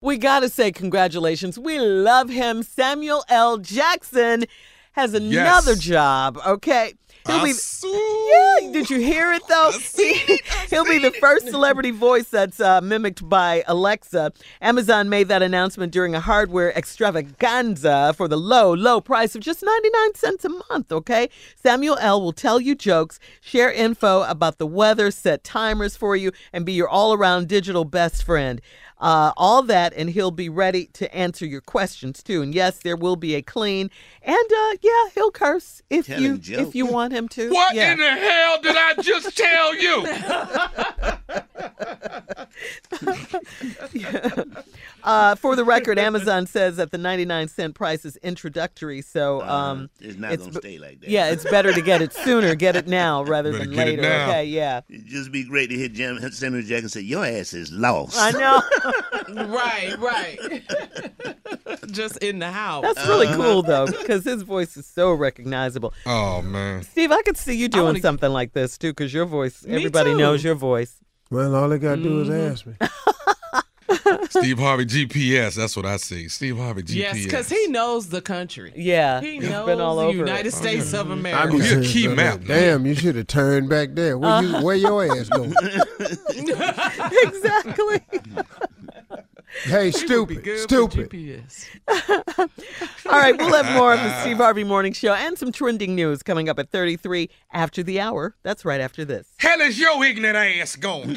We got to say congratulations. We love him. Samuel L. Jackson has another Yes. job, okay? He'll be, yeah, did you hear it though? He, will be the first celebrity voice that's uh, mimicked by Alexa. Amazon made that announcement during a hardware extravaganza for the low, low price of just 99 cents a month, okay? Samuel L. will tell you jokes, share info about the weather, set timers for you, and be your all around digital best friend. Uh, all that, and he'll be ready to answer your questions too. And yes, there will be a clean, and uh, yeah, he'll curse if Telling you jokes. if you want him to. What yeah. in the hell did I just tell you? Uh, for the record, Amazon says that the 99 cent price is introductory, so um, Uh, it's not gonna stay like that. Yeah, it's better to get it sooner, get it now rather Better than get it later. now. Okay, yeah. It'd just be great to hear Jam- Samuel Jackson say, Your ass is lost. I know. right, right. Just in the house. That's really cool though, because his voice is so recognizable. Oh man. Steve, I could see you doing wanna- something like this too, because your voice, Me everybody too. knows your voice. Well, all they gotta do is ask me. Steve Harvey GPS. That's what I see. Steve Harvey GPS. Yes, because he knows the country. Yeah, He knows been all the over it. United oh, States of I America. be Oh, he a key map, man. Damn, you should have turned back there. Where you, uh-huh. where your ass going? exactly. Hey, He stupid, stupid. GPS. All right, we'll have more of the Steve Harvey Morning Show and some trending news coming up at 33 after the hour. That's right after this. Hell is your ignorant ass going?